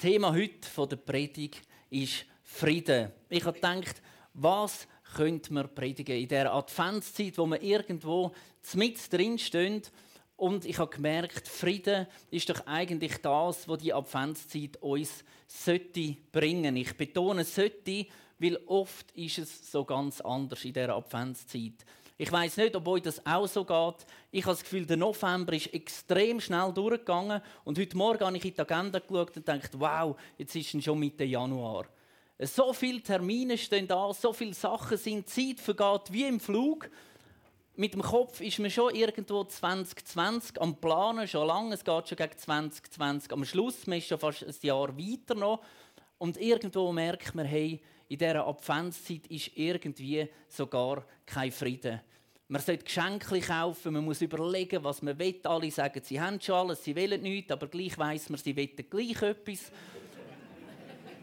Thema heute der Predigt ist Frieden. Ich habe gedacht, was könnte man predigen in der Adventszeit, wo wir irgendwo mit drin stehen. Und ich habe gemerkt, Frieden ist doch eigentlich das, was die Adventszeit uns sollte bringen. Ich betone sollte, weil oft ist es so ganz anders in der Adventszeit. Ich weiß nicht, ob euch das auch so geht. Ich habe das Gefühl, der November ist extrem schnell durchgegangen. Und heute Morgen habe ich in die Agenda geschaut und gedacht, wow, jetzt ist es schon Mitte Januar. So viele Termine stehen da, so viele Sachen sind, Zeit vergeht wie im Flug. Mit dem Kopf ist man schon irgendwo 2020 am Planen, schon lange. Es geht schon gegen 2020 am Schluss. Man ist schon fast ein Jahr weiter noch. Und irgendwo merkt man, hey, in dieser Adventszeit ist irgendwie sogar kein Frieden. Man sollte Geschenke kaufen, man muss überlegen, was man will. Alle sagen, sie haben schon alles, sie wollen nichts, aber gleich weiß man, sie wollen gleich etwas.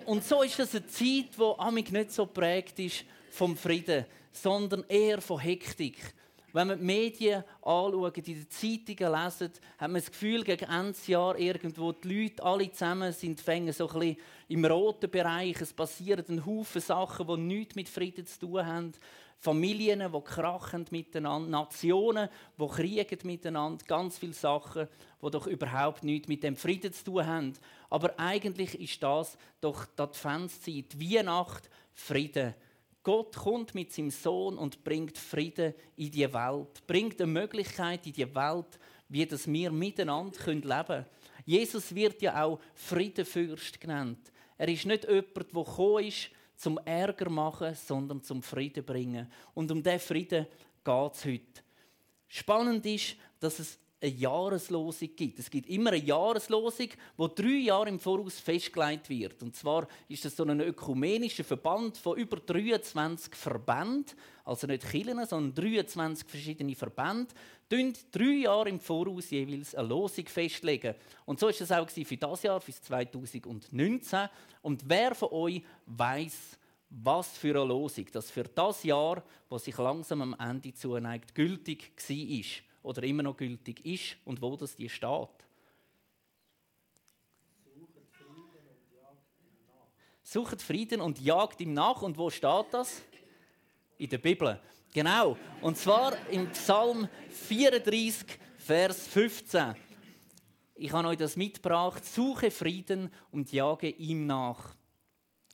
Und so ist das eine Zeit, die amig nicht so prägt ist vom Frieden, sondern eher von Hektik. Wenn man die Medien anschaut, in den Zeitungen lesen, hat man das Gefühl, gegen Ende Jahr irgendwo die Leute alle zusammen sind fängen so ein bisschen im roten Bereich. Es passieren ein Haufen Sachen, die nichts mit Frieden zu tun haben. Familien, die krachen miteinander, Nationen, die kriegen miteinander, ganz viele Sachen, die doch überhaupt nichts mit dem Frieden zu tun haben. Aber eigentlich ist das doch die Adventszeit, Weihnacht, Frieden. Gott kommt mit seinem Sohn und bringt Frieden in die Welt, bringt eine Möglichkeit in die Welt, wie das wir miteinander leben können. Jesus wird ja auch Friedenfürst genannt. Er ist nicht jemand, der gekommen ist, zum Ärger machen, sondern zum Frieden bringen. Und um diesen Frieden geht es heute. Spannend ist, dass es eine Jahreslosung gibt. Es gibt immer eine Jahreslosung, wo drei Jahre im Voraus festgelegt wird. Und zwar ist das so ein ökumenischer Verband von über 23 Verbänden, also nicht Kirchen, sondern 23 verschiedene Verbände, die drei Jahre im Voraus jeweils eine Losung festlegen. Und so ist es auch für das Jahr, für 2019. Und wer von euch weiß, was für eine Losung das für das Jahr, das sich langsam am Ende zuneigt, gültig war? Oder immer noch gültig ist und wo das die steht. Sucht Frieden und jagt ihm nach. Und wo steht das? In der Bibel. Genau. Und zwar im Psalm 34, Vers 15. Ich habe euch das mitgebracht. Suche Frieden und jage ihm nach.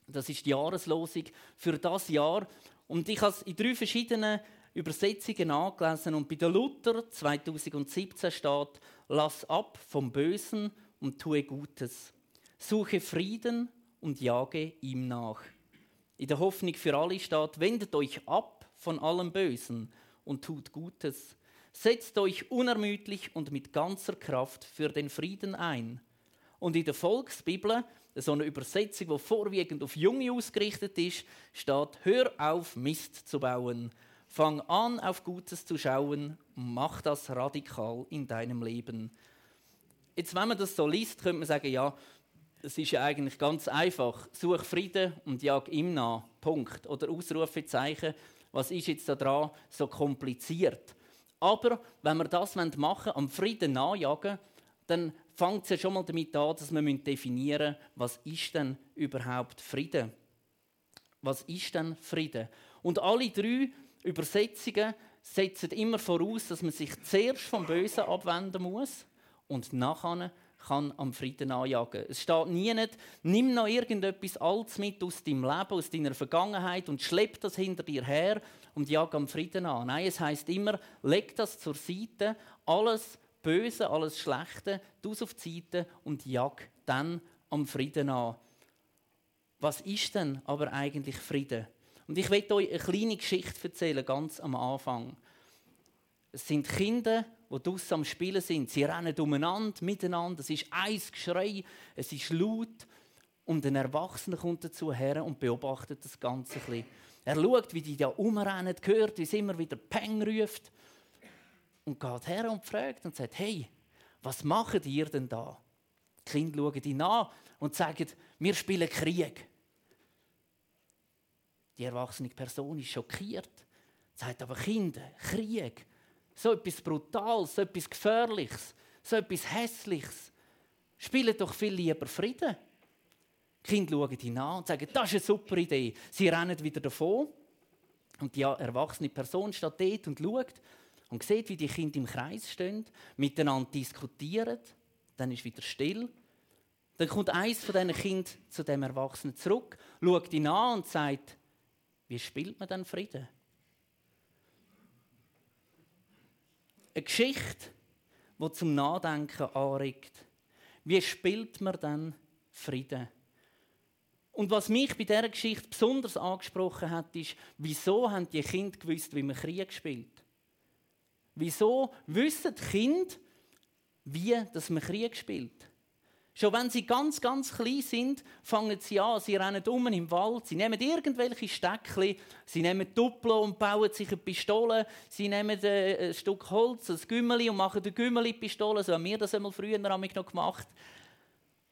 Das ist die Jahreslosung für das Jahr. Und ich habe es in drei verschiedenen Übersetzungen angelesen und bei der Luther 2017 steht, lass ab vom Bösen und tue Gutes. Suche Frieden und jage ihm nach. In der Hoffnung für alle steht, wendet euch ab von allem Bösen und tut Gutes. Setzt euch unermüdlich und mit ganzer Kraft für den Frieden ein. Und in der Volksbibel, so eine Übersetzung, die vorwiegend auf Junge ausgerichtet ist, steht: Hör auf, Mist zu bauen Fang an, auf Gutes zu schauen und mach das radikal in deinem Leben. Jetzt, wenn man das so liest, könnte man sagen, ja, es ist ja eigentlich ganz einfach. Such Frieden und jag ihm nach. Punkt. Oder Ausrufezeichen. Was ist jetzt daran so kompliziert? Aber wenn wir das machen wollen, am Frieden nachjagen, dann fängt es ja schon mal damit an, dass wir definieren müssen, was ist denn überhaupt Frieden? Was ist denn Frieden? Und alle drei Übersetzungen setzen immer voraus, dass man sich zuerst vom Bösen abwenden muss und nachher kann am Frieden anjagen. Es steht nie nicht, nimm noch irgendetwas Altes mit aus deinem Leben, aus deiner Vergangenheit und schlepp das hinter dir her und jag am Frieden an. Nein, es heißt immer, leg das zur Seite, alles Böse, alles Schlechte, du auf die Seite und jag dann am Frieden an. Was ist denn aber eigentlich Frieden? Und ich werde euch eine kleine Geschichte erzählen, ganz am Anfang. Es sind Kinder, die draussen am Spielen sind. Sie rennen umeinander, miteinander. Es ist ein Geschrei, es ist laut. Und ein Erwachsener kommt dazu her und beobachtet das Ganze ein bisschen. Er schaut, wie die da umrennen, hört, wie es immer wieder Peng ruft. Und geht her und fragt und sagt, hey, was macht ihr denn da? Die Kinder schauen ihn an und sagen, wir spielen Krieg. Die erwachsene Person ist schockiert. Sagt aber Kinder, Krieg, so etwas Brutales, so etwas Gefährliches, so etwas Hässliches. Spielen doch viel lieber Frieden. Die Kinder schauen ihn an und sagen, das ist eine super Idee. Sie rennen wieder davon. Und die erwachsene Person steht dort und schaut und sieht, wie die Kinder im Kreis stehen, miteinander diskutieren. Dann ist wieder still. Dann kommt eins von diesen Kindern zu dem Erwachsenen zurück, schaut ihn an und sagt, wie spielt man dann Frieden? Eine Geschichte, die zum Nachdenken anregt. Wie spielt man dann Frieden? Und was mich bei dieser Geschichte besonders angesprochen hat, ist, wieso haben die Kinder gewusst, wie man Krieg spielt? Wieso wissen die Kinder, wie dass man Krieg spielt? Schon wenn sie ganz, ganz klein sind, fangen sie an, sie rennen um im Wald, sie nehmen irgendwelche Steckchen, sie nehmen Duplo und bauen sich eine Pistole, sie nehmen äh, ein Stück Holz, ein Gümmeli und machen eine Gümmeli-Pistole, so haben wir das einmal früher noch gemacht.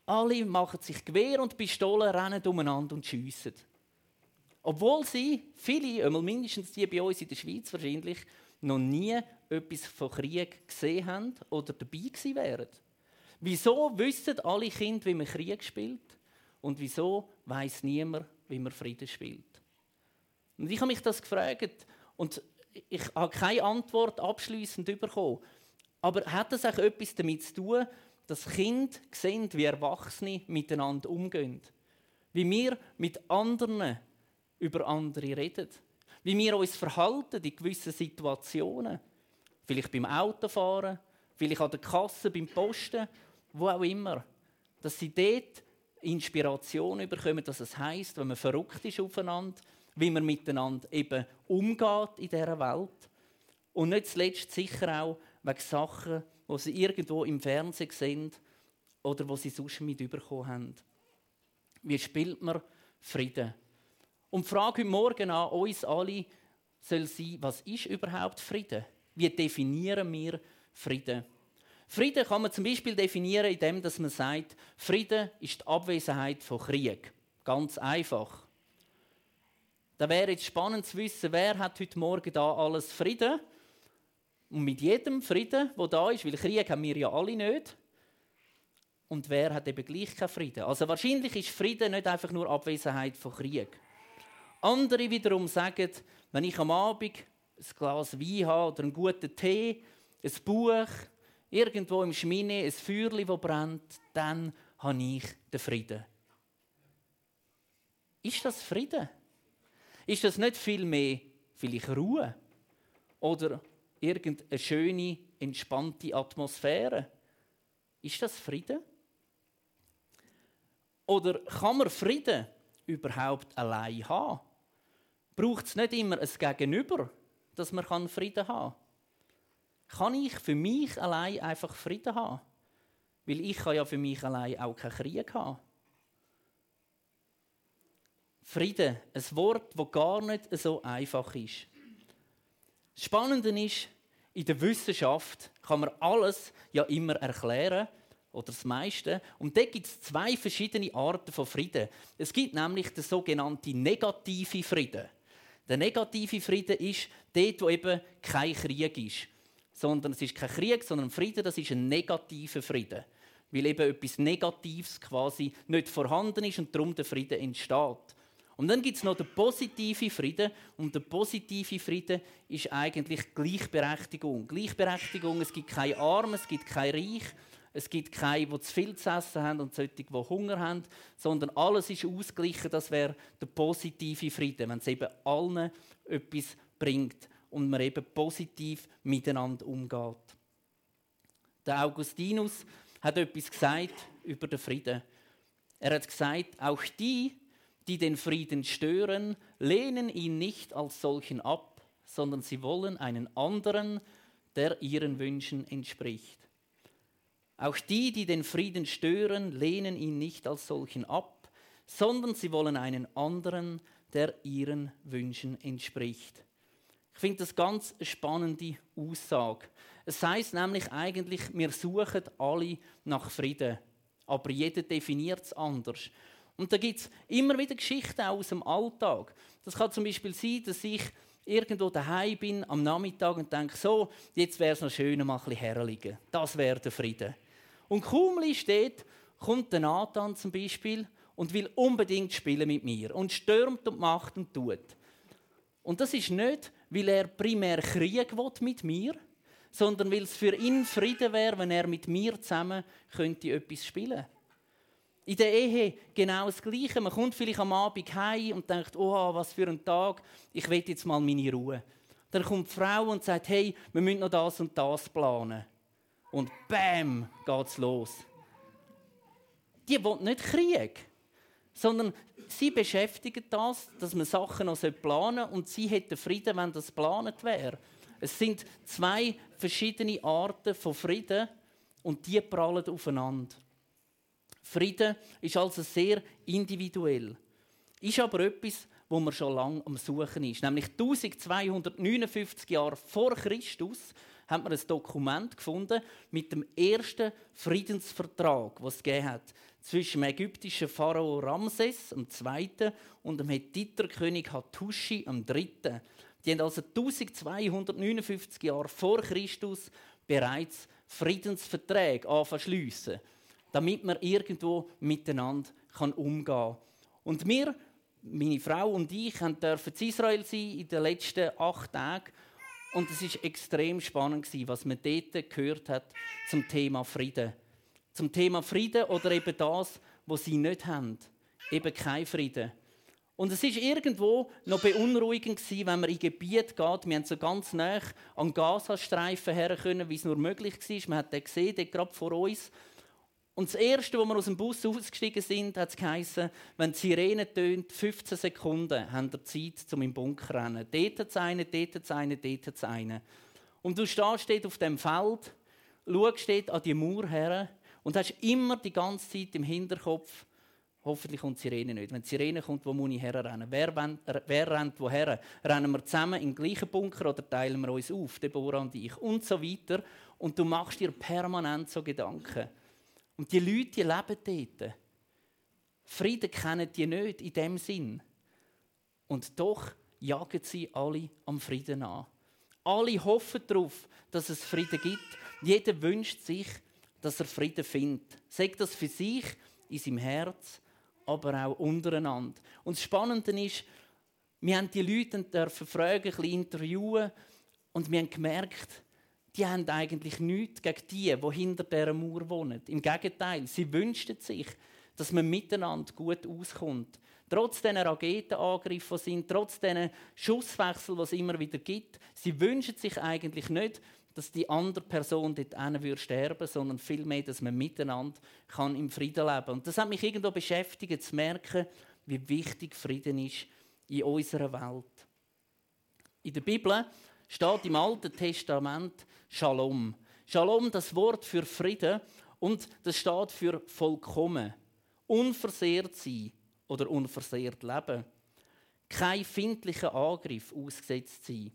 Alle machen sich Gewehr und Pistolen, rennen umeinander und schiessen. Obwohl sie, viele, einmal mindestens die bei uns in der Schweiz wahrscheinlich, noch nie etwas von Krieg gesehen haben oder dabei gewesen wären. Wieso wissen alle Kinder, wie man Krieg spielt? Und wieso weiß niemand, wie man Frieden spielt? Und ich habe mich das gefragt und ich habe keine Antwort abschließend bekommen. Aber hat das auch etwas damit zu tun, dass Kinder sehen, wie Erwachsene miteinander umgehen? Wie wir mit anderen über andere reden? Wie wir uns verhalten in gewissen Situationen? Vielleicht beim Autofahren, vielleicht an der Kasse, beim Posten wo auch immer, dass sie dort Inspiration bekommen, dass es heißt, wenn man verrückt ist aufeinander, wie man miteinander eben umgeht in dieser Welt. Und nicht zuletzt sicher auch wegen Sachen, die sie irgendwo im Fernsehen sehen oder wo sie sonst mitbekommen haben. Wie spielt man Frieden? Und die Frage heute Morgen an uns alle soll sein, was ist überhaupt Frieden? Wie definieren wir Frieden? Frieden kann man zum Beispiel definieren, indem man sagt, Frieden ist die Abwesenheit von Krieg. Ganz einfach. Da wäre jetzt spannend zu wissen, wer hat heute Morgen da alles Frieden? Und mit jedem Frieden, wo da ist, weil Krieg haben wir ja alle nicht. Und wer hat eben gleich keinen Frieden? Also wahrscheinlich ist Frieden nicht einfach nur Abwesenheit von Krieg. Andere wiederum sagen, wenn ich am Abend ein Glas Wein habe oder einen guten Tee, ein Buch, irgendwo im Schmine ein Feuerchen, das brennt, dann habe ich den Frieden. Ist das Frieden? Ist das nicht viel mehr vielleicht Ruhe? Oder irgendeine schöne, entspannte Atmosphäre? Ist das Frieden? Oder kann man Frieden überhaupt allein haben? Braucht es nicht immer ein Gegenüber, dass man Frieden haben kann? Kann ich für mich allein einfach Frieden haben? Weil ich kann ja für mich allein auch keinen Krieg haben. Frieden, ein Wort, das gar nicht so einfach ist. Das Spannende ist, in der Wissenschaft kann man alles ja immer erklären, oder das meiste. Und da gibt es zwei verschiedene Arten von Frieden. Es gibt nämlich den sogenannten negativen Frieden. Der negative Frieden ist dort, wo eben kein Krieg ist sondern es ist kein Krieg, sondern Frieden, das ist ein negativer Frieden. Weil eben etwas Negatives quasi nicht vorhanden ist und darum der Frieden entsteht. Und dann gibt es noch den positiven Frieden. Und der positive Frieden ist eigentlich Gleichberechtigung. Gleichberechtigung, es gibt keine Armen, es gibt kein Reich, es gibt keine, die zu viel zu essen haben und solche, die Hunger haben, sondern alles ist ausgeglichen. Das wäre der positive Frieden, wenn es eben allen etwas bringt und man eben positiv miteinander umgeht. Der Augustinus hat etwas gesagt über den Frieden. Er hat gesagt, auch die, die den Frieden stören, lehnen ihn nicht als solchen ab, sondern sie wollen einen anderen, der ihren Wünschen entspricht. Auch die, die den Frieden stören, lehnen ihn nicht als solchen ab, sondern sie wollen einen anderen, der ihren Wünschen entspricht. Ich finde das ganz eine spannende Aussage. Es heißt nämlich eigentlich, wir suchen alle nach Frieden, aber jeder definiert es anders. Und da gibt es immer wieder Geschichten aus dem Alltag. Das kann zum Beispiel sein, dass ich irgendwo daheim bin am Nachmittag und denke, so, jetzt wäre es noch schön, mal ein bisschen herliegen. Das wäre der Frieden. Und kaum steht, kommt der Nathan zum Beispiel und will unbedingt spielen mit mir und stürmt und macht und tut. Und das ist nicht, weil er primär Krieg will mit mir, sondern weil es für ihn Frieden wäre, wenn er mit mir zusammen könnte etwas spielen. In der Ehe genau das Gleiche. Man kommt vielleicht am Abend heim und denkt, oh, was für ein Tag, ich will jetzt mal meine Ruhe. Dann kommt die Frau und sagt, hey, wir müssen noch das und das planen. Und bam, geht's los. Die will nicht Krieg, sondern sie beschäftigt das, dass man Sachen noch planen soll und sie hätte Frieden, wenn das geplant wäre. Es sind zwei verschiedene Arten von Frieden und die prallen aufeinander. Frieden ist also sehr individuell. Ist aber etwas, wo man schon lange am Suchen ist. Nämlich 1259 Jahre vor Christus hat man ein Dokument gefunden mit dem ersten Friedensvertrag, was es gegeben hat zwischen dem ägyptischen Pharao Ramses II. und dem Hethiterkönig Hattuschi III. Die haben also 1259 Jahre vor Christus bereits Friedensverträge anfangen damit man irgendwo miteinander umgehen kann. Und wir, meine Frau und ich, dürfen in Israel sein in den letzten acht Tagen. Und es ist extrem spannend, was man dort gehört hat zum Thema Frieden. Zum Thema Frieden oder eben das, was sie nicht haben. Eben kein Frieden. Und es ist irgendwo noch beunruhigend gewesen, wenn man in Gebiet geht. Wir haben so ganz nah an Gazastreifen her können, wie es nur möglich war. Man hat den gesehen, der gerade vor uns. Und das Erste, wo wir aus dem Bus ausgestiegen sind, hat es geheißen, wenn die Sirene tönt, 15 Sekunden haben wir Zeit, um im Bunker zu rennen. Dort zu einen, dort zu einen, dort zu einen. Und du stehst auf dem Feld, schaust an die Mauer her und hast immer die ganze Zeit im Hinterkopf, Hoffentlich kommt die Sirene nicht. Wenn die Sirene kommt, wo muss ich herrennen? Wer, wer rennt woher? Rennen wir zusammen den gleichen Bunker oder teilen wir uns auf, Deborah und ich? Und so weiter. Und du machst dir permanent so Gedanken. Und die Leute, die leben dort. Frieden kennen die nicht in dem Sinn. Und doch jagen sie alle am Frieden an. Alle hoffen darauf, dass es Frieden gibt. Jeder wünscht sich, dass er Frieden findet. Sagt das für sich, in seinem Herz aber auch untereinander. Und das Spannende ist, wir haben die Leute dürfen fragen, ein bisschen interviewen und wir haben gemerkt, die haben eigentlich nichts gegen die, die hinter dieser Mauer wohnen. Im Gegenteil, sie wünschten sich, dass man miteinander gut auskommt. Trotz dieser Raketenangriffe, die sind, trotz diesen Schusswechsel, die es immer wieder gibt, sie wünschen sich eigentlich nicht, dass die andere Person dort sterben sterben sondern vielmehr, dass man miteinander kann im Frieden leben kann. Und das hat mich irgendwo beschäftigt, zu merken, wie wichtig Frieden ist in unserer Welt. In der Bibel steht im Alten Testament Shalom. Shalom, das Wort für Frieden, und das steht für vollkommen, unversehrt sein oder unversehrt leben, kein findlicher Angriff ausgesetzt sein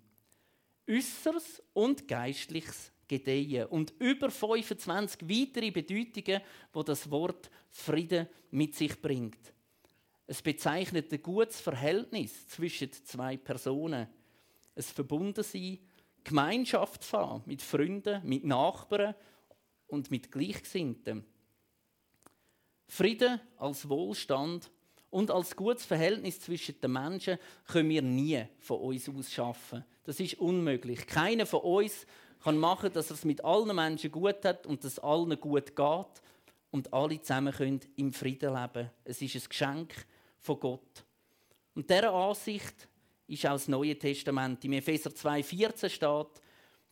äußeres und geistliches Gedeihen und über 25 weitere Bedeutungen, wo das Wort Frieden mit sich bringt. Es bezeichnet ein gutes Verhältnis zwischen zwei Personen, ein Verbundensein, Gemeinschaft haben mit Freunden, mit Nachbarn und mit Gleichgesinnten. Frieden als Wohlstand und als gutes Verhältnis zwischen den Menschen können wir nie von uns aus schaffen. Das ist unmöglich. Keiner von uns kann machen, dass er es mit allen Menschen gut hat und dass es allen gut geht und alle zusammen können im Frieden leben. Es ist ein Geschenk von Gott. Und dieser Ansicht ist auch das Neue Testament. Im Epheser 2,14 steht,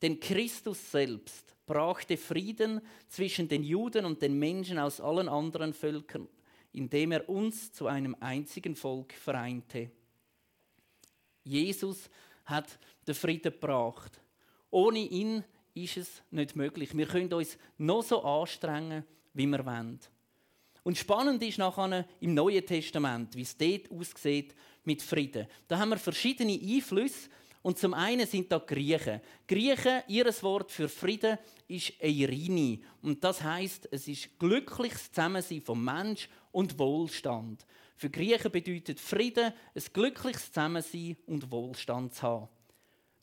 denn Christus selbst brachte Frieden zwischen den Juden und den Menschen aus allen anderen Völkern, indem er uns zu einem einzigen Volk vereinte. Jesus hat den Frieden gebracht. Ohne ihn ist es nicht möglich. Wir können uns noch so anstrengen, wie wir wollen. Und spannend ist nachher im Neuen Testament, wie es dort aussieht mit Frieden. Da haben wir verschiedene Einflüsse. Und zum einen sind da Griechen. Griechen, ihr Wort für Frieden ist Eirini. Und das heißt, es ist glückliches Zusammensein vom Mensch und Wohlstand. Für Griechen bedeutet Frieden ein glückliches Zusammensein und Wohlstand zu haben.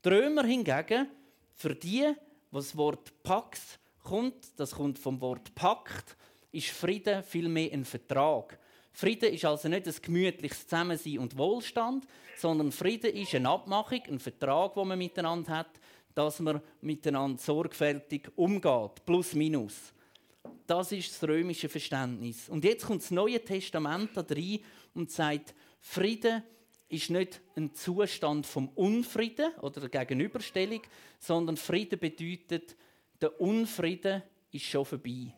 Die Römer hingegen, für die, was das Wort Pax kommt, das kommt vom Wort Pakt, ist Frieden vielmehr ein Vertrag. Frieden ist also nicht ein gemütliches Zusammensein und Wohlstand, sondern Frieden ist eine Abmachung, ein Vertrag, den man miteinander hat, dass man miteinander sorgfältig umgeht. Plus, minus. Das ist das römische Verständnis. Und jetzt kommt das Neue Testament da rein und sagt, Frieden ist nicht ein Zustand vom Unfrieden oder der Gegenüberstellung, sondern Frieden bedeutet, der Unfrieden ist schon vorbei.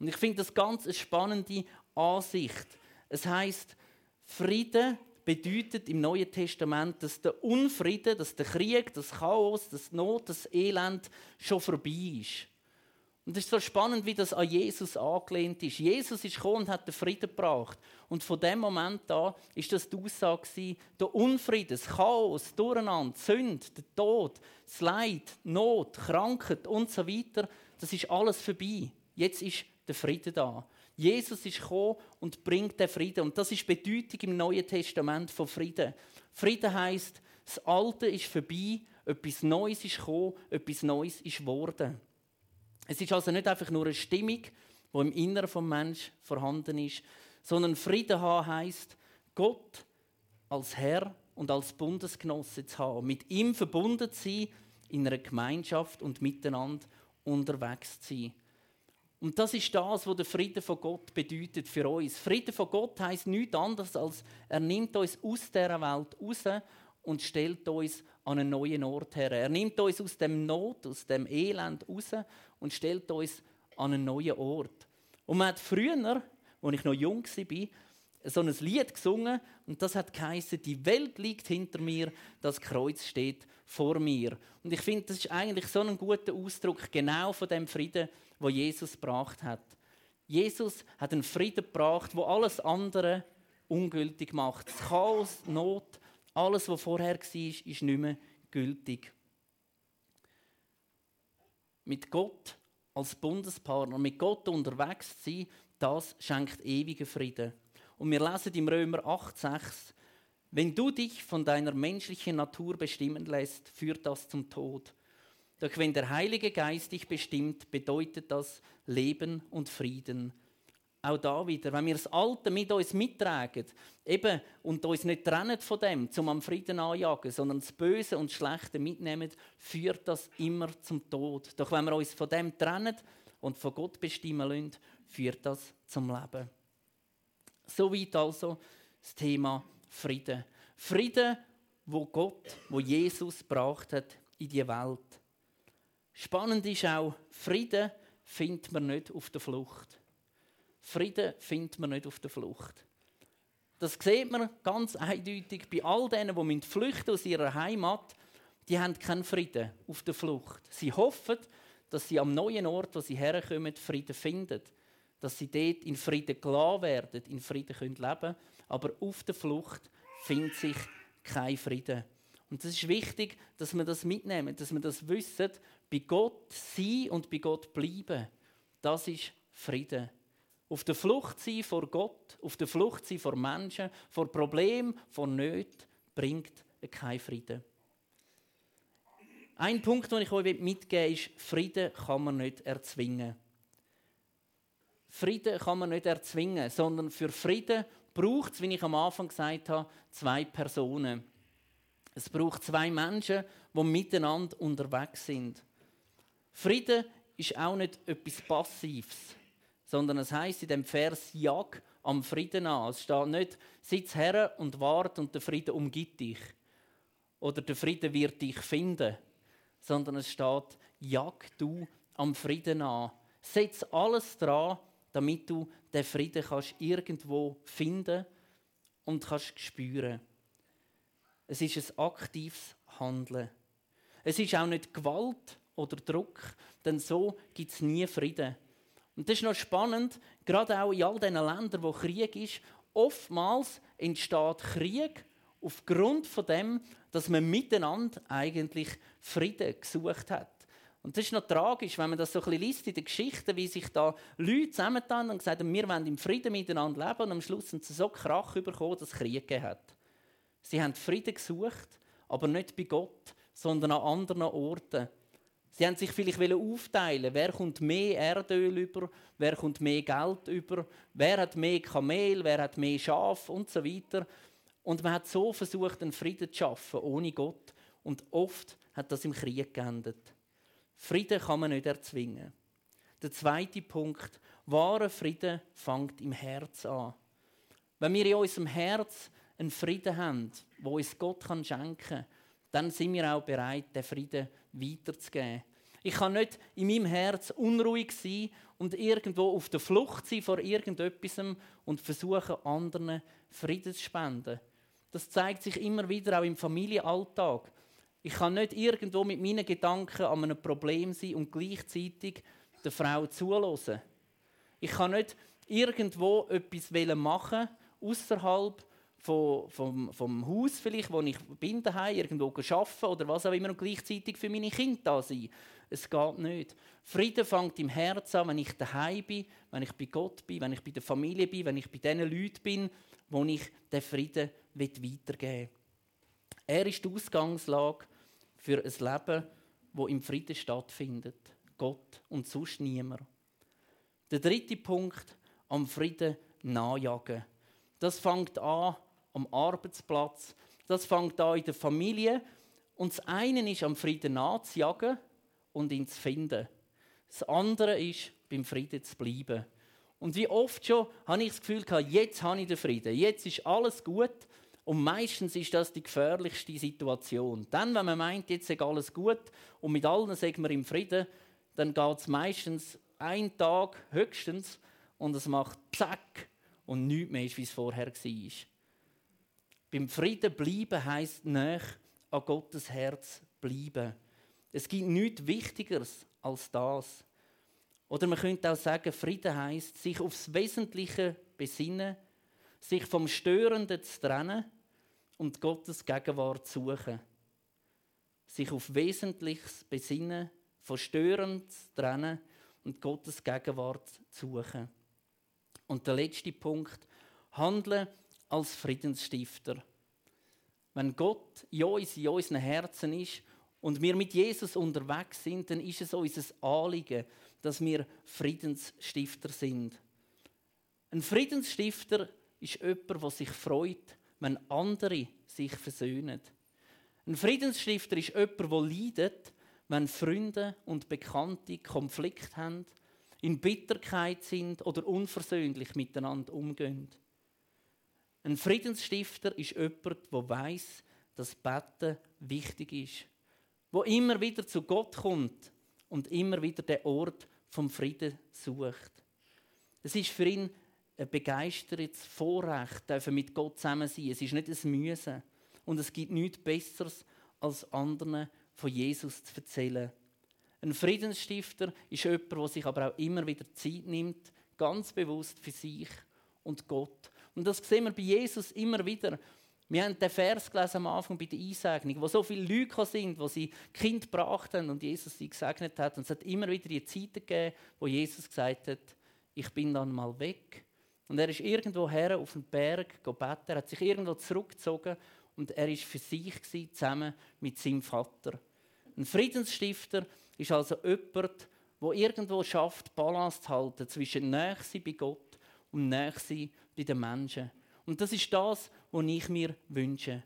Und ich finde das ganz eine spannende Ansicht. Es heißt, Frieden bedeutet im Neuen Testament, dass der Unfrieden, dass der Krieg, das Chaos, das Not, das Elend schon vorbei ist. Und es ist so spannend, wie das an Jesus angelehnt ist. Jesus ist gekommen und hat den Frieden gebracht. Und von dem Moment an ist das die Aussage der Unfrieden, das Chaos, Durcheinander, Sünde, der Tod, das Leid, Not, Krankheit und so weiter. Das ist alles vorbei. Jetzt ist der Frieden da. Jesus ist gekommen und bringt den Frieden. Und das ist die Bedeutung im Neuen Testament von Frieden. Frieden heißt, das Alte ist vorbei, etwas Neues ist gekommen, etwas Neues ist geworden. Es ist also nicht einfach nur eine Stimmung, die im Inneren des Menschen vorhanden ist, sondern Frieden haben heisst, Gott als Herr und als Bundesgenosse zu haben, mit ihm verbunden zu sein, in einer Gemeinschaft und miteinander unterwegs zu sein. Und das ist das, was der Frieden von Gott bedeutet für uns. Frieden von Gott heißt nichts anderes als er nimmt uns aus dieser Welt raus und stellt uns an einen neuen Ort her. Er nimmt uns aus dem Not, aus dem Elend raus und stellt uns an einen neuen Ort. Und man hat früher, als ich noch jung war, so ein Lied gesungen und das hat geheißen, die Welt liegt hinter mir, das Kreuz steht vor mir. Und ich finde, das ist eigentlich so ein guter Ausdruck genau von dem Frieden, wo Jesus gebracht hat. Jesus hat einen Frieden gebracht, wo alles andere ungültig macht. Das Chaos, Not, alles, was vorher war, ist nicht mehr gültig mit Gott als Bundespartner, mit Gott unterwegs zu sein, das schenkt ewigen Frieden. Und wir lesen im Römer 8,6, wenn du dich von deiner menschlichen Natur bestimmen lässt, führt das zum Tod. Doch wenn der Heilige Geist dich bestimmt, bedeutet das Leben und Frieden auch da wieder, wenn wir das Alte mit uns mittragen eben, und uns nicht trennen von dem, zum am Frieden anjagen, sondern das Böse und das Schlechte mitnehmen, führt das immer zum Tod. Doch wenn wir uns von dem trennen und von Gott bestimmen lassen, führt das zum Leben. Soweit also das Thema Frieden. Frieden, wo Gott, wo Jesus gebracht hat in die Welt. Spannend ist auch, Frieden findet man nicht auf der Flucht. Frieden findet man nicht auf der Flucht. Das sieht man ganz eindeutig bei all denen, die flüchten aus ihrer Heimat. Die haben keinen Frieden auf der Flucht. Sie hoffen, dass sie am neuen Ort, wo sie herkommen, Frieden finden. Dass sie dort in Frieden gelassen werden, in Frieden leben können. Aber auf der Flucht findet sich kein Frieden. Und es ist wichtig, dass wir das mitnehmen, dass wir das wissen. Bei Gott sein und bei Gott bleiben. Das ist Frieden. Auf der Flucht sein vor Gott, auf der Flucht sein vor Menschen, vor Problemen, vor Nöten, bringt keinen Frieden. Ein Punkt, den ich euch mitgeben will, ist, Frieden kann man nicht erzwingen. Frieden kann man nicht erzwingen, sondern für Frieden braucht es, wie ich am Anfang gesagt habe, zwei Personen. Es braucht zwei Menschen, die miteinander unterwegs sind. Frieden ist auch nicht etwas Passives sondern es heißt in dem Vers Jag am Frieden an. Es steht nicht sitz her und wart und der Frieden umgibt dich oder der Frieden wird dich finden, sondern es steht Jag du am Frieden an. Setz alles dran, damit du den Frieden kannst irgendwo finden und kannst spüren. Es ist ein aktives Handeln. Es ist auch nicht Gewalt oder Druck, denn so gibt es nie Frieden. Und das ist noch spannend, gerade auch in all diesen Ländern, wo Krieg ist, oftmals entsteht Krieg aufgrund von dem, dass man miteinander eigentlich Frieden gesucht hat. Und das ist noch tragisch, wenn man das so ein bisschen liest in den Geschichten, wie sich da Leute zusammentan und gesagt haben, wir wollen im Frieden miteinander leben und am Schluss sind sie so Krach bekommen, dass es Krieg gegeben hat. Sie haben Frieden gesucht, aber nicht bei Gott, sondern an anderen Orten. Sie haben sich vielleicht aufteilen, wer kommt mehr Erdöl über, wer kommt mehr Geld über, wer hat mehr Kamel, wer hat mehr Schaf und so weiter. Und man hat so versucht, einen Frieden zu schaffen, ohne Gott. Und oft hat das im Krieg geendet. Frieden kann man nicht erzwingen. Der zweite Punkt, wahrer Frieden fängt im Herz an. Wenn wir in unserem Herz einen Frieden haben, wo uns Gott schenken kann, dann sind wir auch bereit, den Frieden weiterzugeben. Ich kann nicht in meinem Herz unruhig sein und irgendwo auf der Flucht sein vor irgendetwas und versuchen, anderen Frieden zu spenden. Das zeigt sich immer wieder auch im Familienalltag. Ich kann nicht irgendwo mit meinen Gedanken an einem Problem sein und gleichzeitig der Frau zulassen. Ich kann nicht irgendwo etwas machen außerhalb vom, vom, vom Haus vielleicht, wo ich bin daheim, irgendwo arbeiten oder was auch immer und gleichzeitig für meine Kinder da sein. Es geht nicht. Frieden fängt im Herzen an, wenn ich daheim bin, wenn ich bei Gott bin, wenn ich bei der Familie bin, wenn ich bei den Leuten bin, wo ich den Frieden weitergeben will. Er ist die Ausgangslage für ein Leben, wo im Frieden stattfindet. Gott und sonst niemand. Der dritte Punkt, am Frieden nachjagen. Das fängt an am Arbeitsplatz. Das fängt an in der Familie. Und das eine ist, am Frieden nachzujagen und ihn zu finden. Das andere ist, beim Frieden zu bleiben. Und wie oft schon habe ich das Gefühl gehabt, jetzt habe ich den Frieden, jetzt ist alles gut. Und meistens ist das die gefährlichste Situation. Dann, wenn man meint, jetzt ist alles gut und mit allen sagen wir im Frieden, dann geht es meistens einen Tag höchstens und es macht zack und nichts mehr ist, wie es vorher war. Beim Frieden bleiben heisst nach an Gottes Herz bleiben. Es gibt nichts Wichtigeres als das. Oder man könnte auch sagen, Frieden heisst, sich aufs Wesentliche besinnen, sich vom Störenden zu trennen und Gottes Gegenwart zu suchen. Sich auf Wesentliches besinnen, von Störend zu trennen und Gottes Gegenwart zu suchen. Und der letzte Punkt, handeln als Friedensstifter. Wenn Gott in uns, in unseren Herzen ist und wir mit Jesus unterwegs sind, dann ist es unser Anliegen, dass wir Friedensstifter sind. Ein Friedensstifter ist jemand, der sich freut, wenn andere sich versöhnen. Ein Friedensstifter ist jemand, der leidet, wenn Freunde und Bekannte Konflikt haben, in Bitterkeit sind oder unversöhnlich miteinander umgehen. Ein Friedensstifter ist jemand, der weiß, dass Betten wichtig ist, wo immer wieder zu Gott kommt und immer wieder den Ort vom Frieden sucht. Es ist für ihn ein begeistertes Vorrecht, mit Gott zusammen sein. Es ist nicht ein Müssen. Und es gibt nichts Besseres, als anderen von Jesus zu erzählen. Ein Friedensstifter ist jemand, der sich aber auch immer wieder Zeit nimmt, ganz bewusst für sich und Gott und das sehen wir bei Jesus immer wieder. Wir haben den Vers gelesen am Anfang bei der Einsegnung, wo so viele Leute sind, wo sie Kind gebracht haben und Jesus sie gesegnet hat. Und es hat immer wieder die Zeiten gegeben, wo Jesus gesagt hat, ich bin dann mal weg. Und er ist irgendwo her auf den Berg beten, er hat sich irgendwo zurückgezogen und er ist für sich gewesen, zusammen mit seinem Vater. Ein Friedensstifter ist also jemand, der irgendwo schafft, Balance zu halten zwischen Nähe bei Gott und Nähe bei den Menschen. Und das ist das, was ich mir wünsche.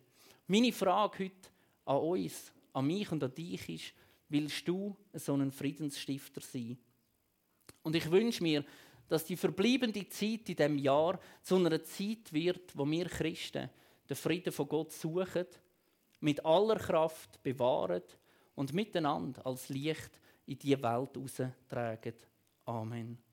Meine Frage heute an uns, an mich und an dich ist, willst du so ein Friedensstifter sein? Und ich wünsche mir, dass die verbleibende Zeit in diesem Jahr zu einer Zeit wird, wo wir Christen den Frieden von Gott suchen, mit aller Kraft bewahren und miteinander als Licht in die Welt austragen. Amen.